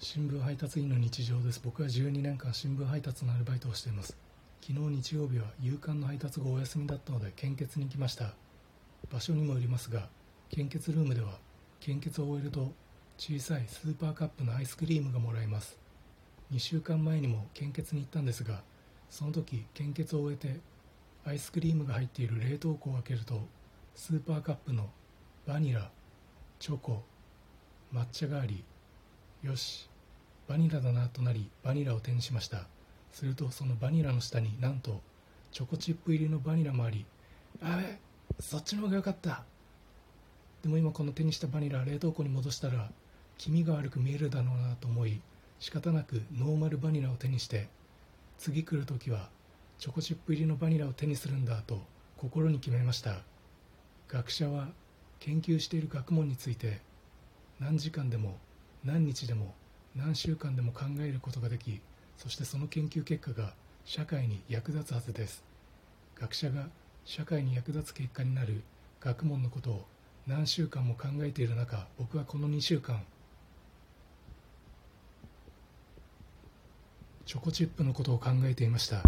新聞配達員の日常です。僕は12年間新聞配達のアルバイトをしています。昨日日曜日は夕刊の配達がお休みだったので献血に行きました。場所にもよりますが献血ルームでは献血を終えると小さいスーパーカップのアイスクリームがもらえます。2週間前にも献血に行ったんですがその時献血を終えてアイスクリームが入っている冷凍庫を開けるとスーパーカップのバニラチョコ抹茶がありよし。バニラだなとなりバニラを手にしました。するとそのバニラの下になんとチョコチップ入りのバニラもありあべそっちの方が良かった。でも今この手にしたバニラ冷凍庫に戻したら気味が悪く見えるだろうなと思い仕方なくノーマルバニラを手にして次来る時はチョコチップ入りのバニラを手にするんだと心に決めました。学者は研究している学問について何時間でも何日でも何週間でも考えることができそしてその研究結果が社会に役立つはずです。学者が社会に役立つ結果になる学問のことを何週間も考えている中僕はこの2週間チョコチップのことを考えていました。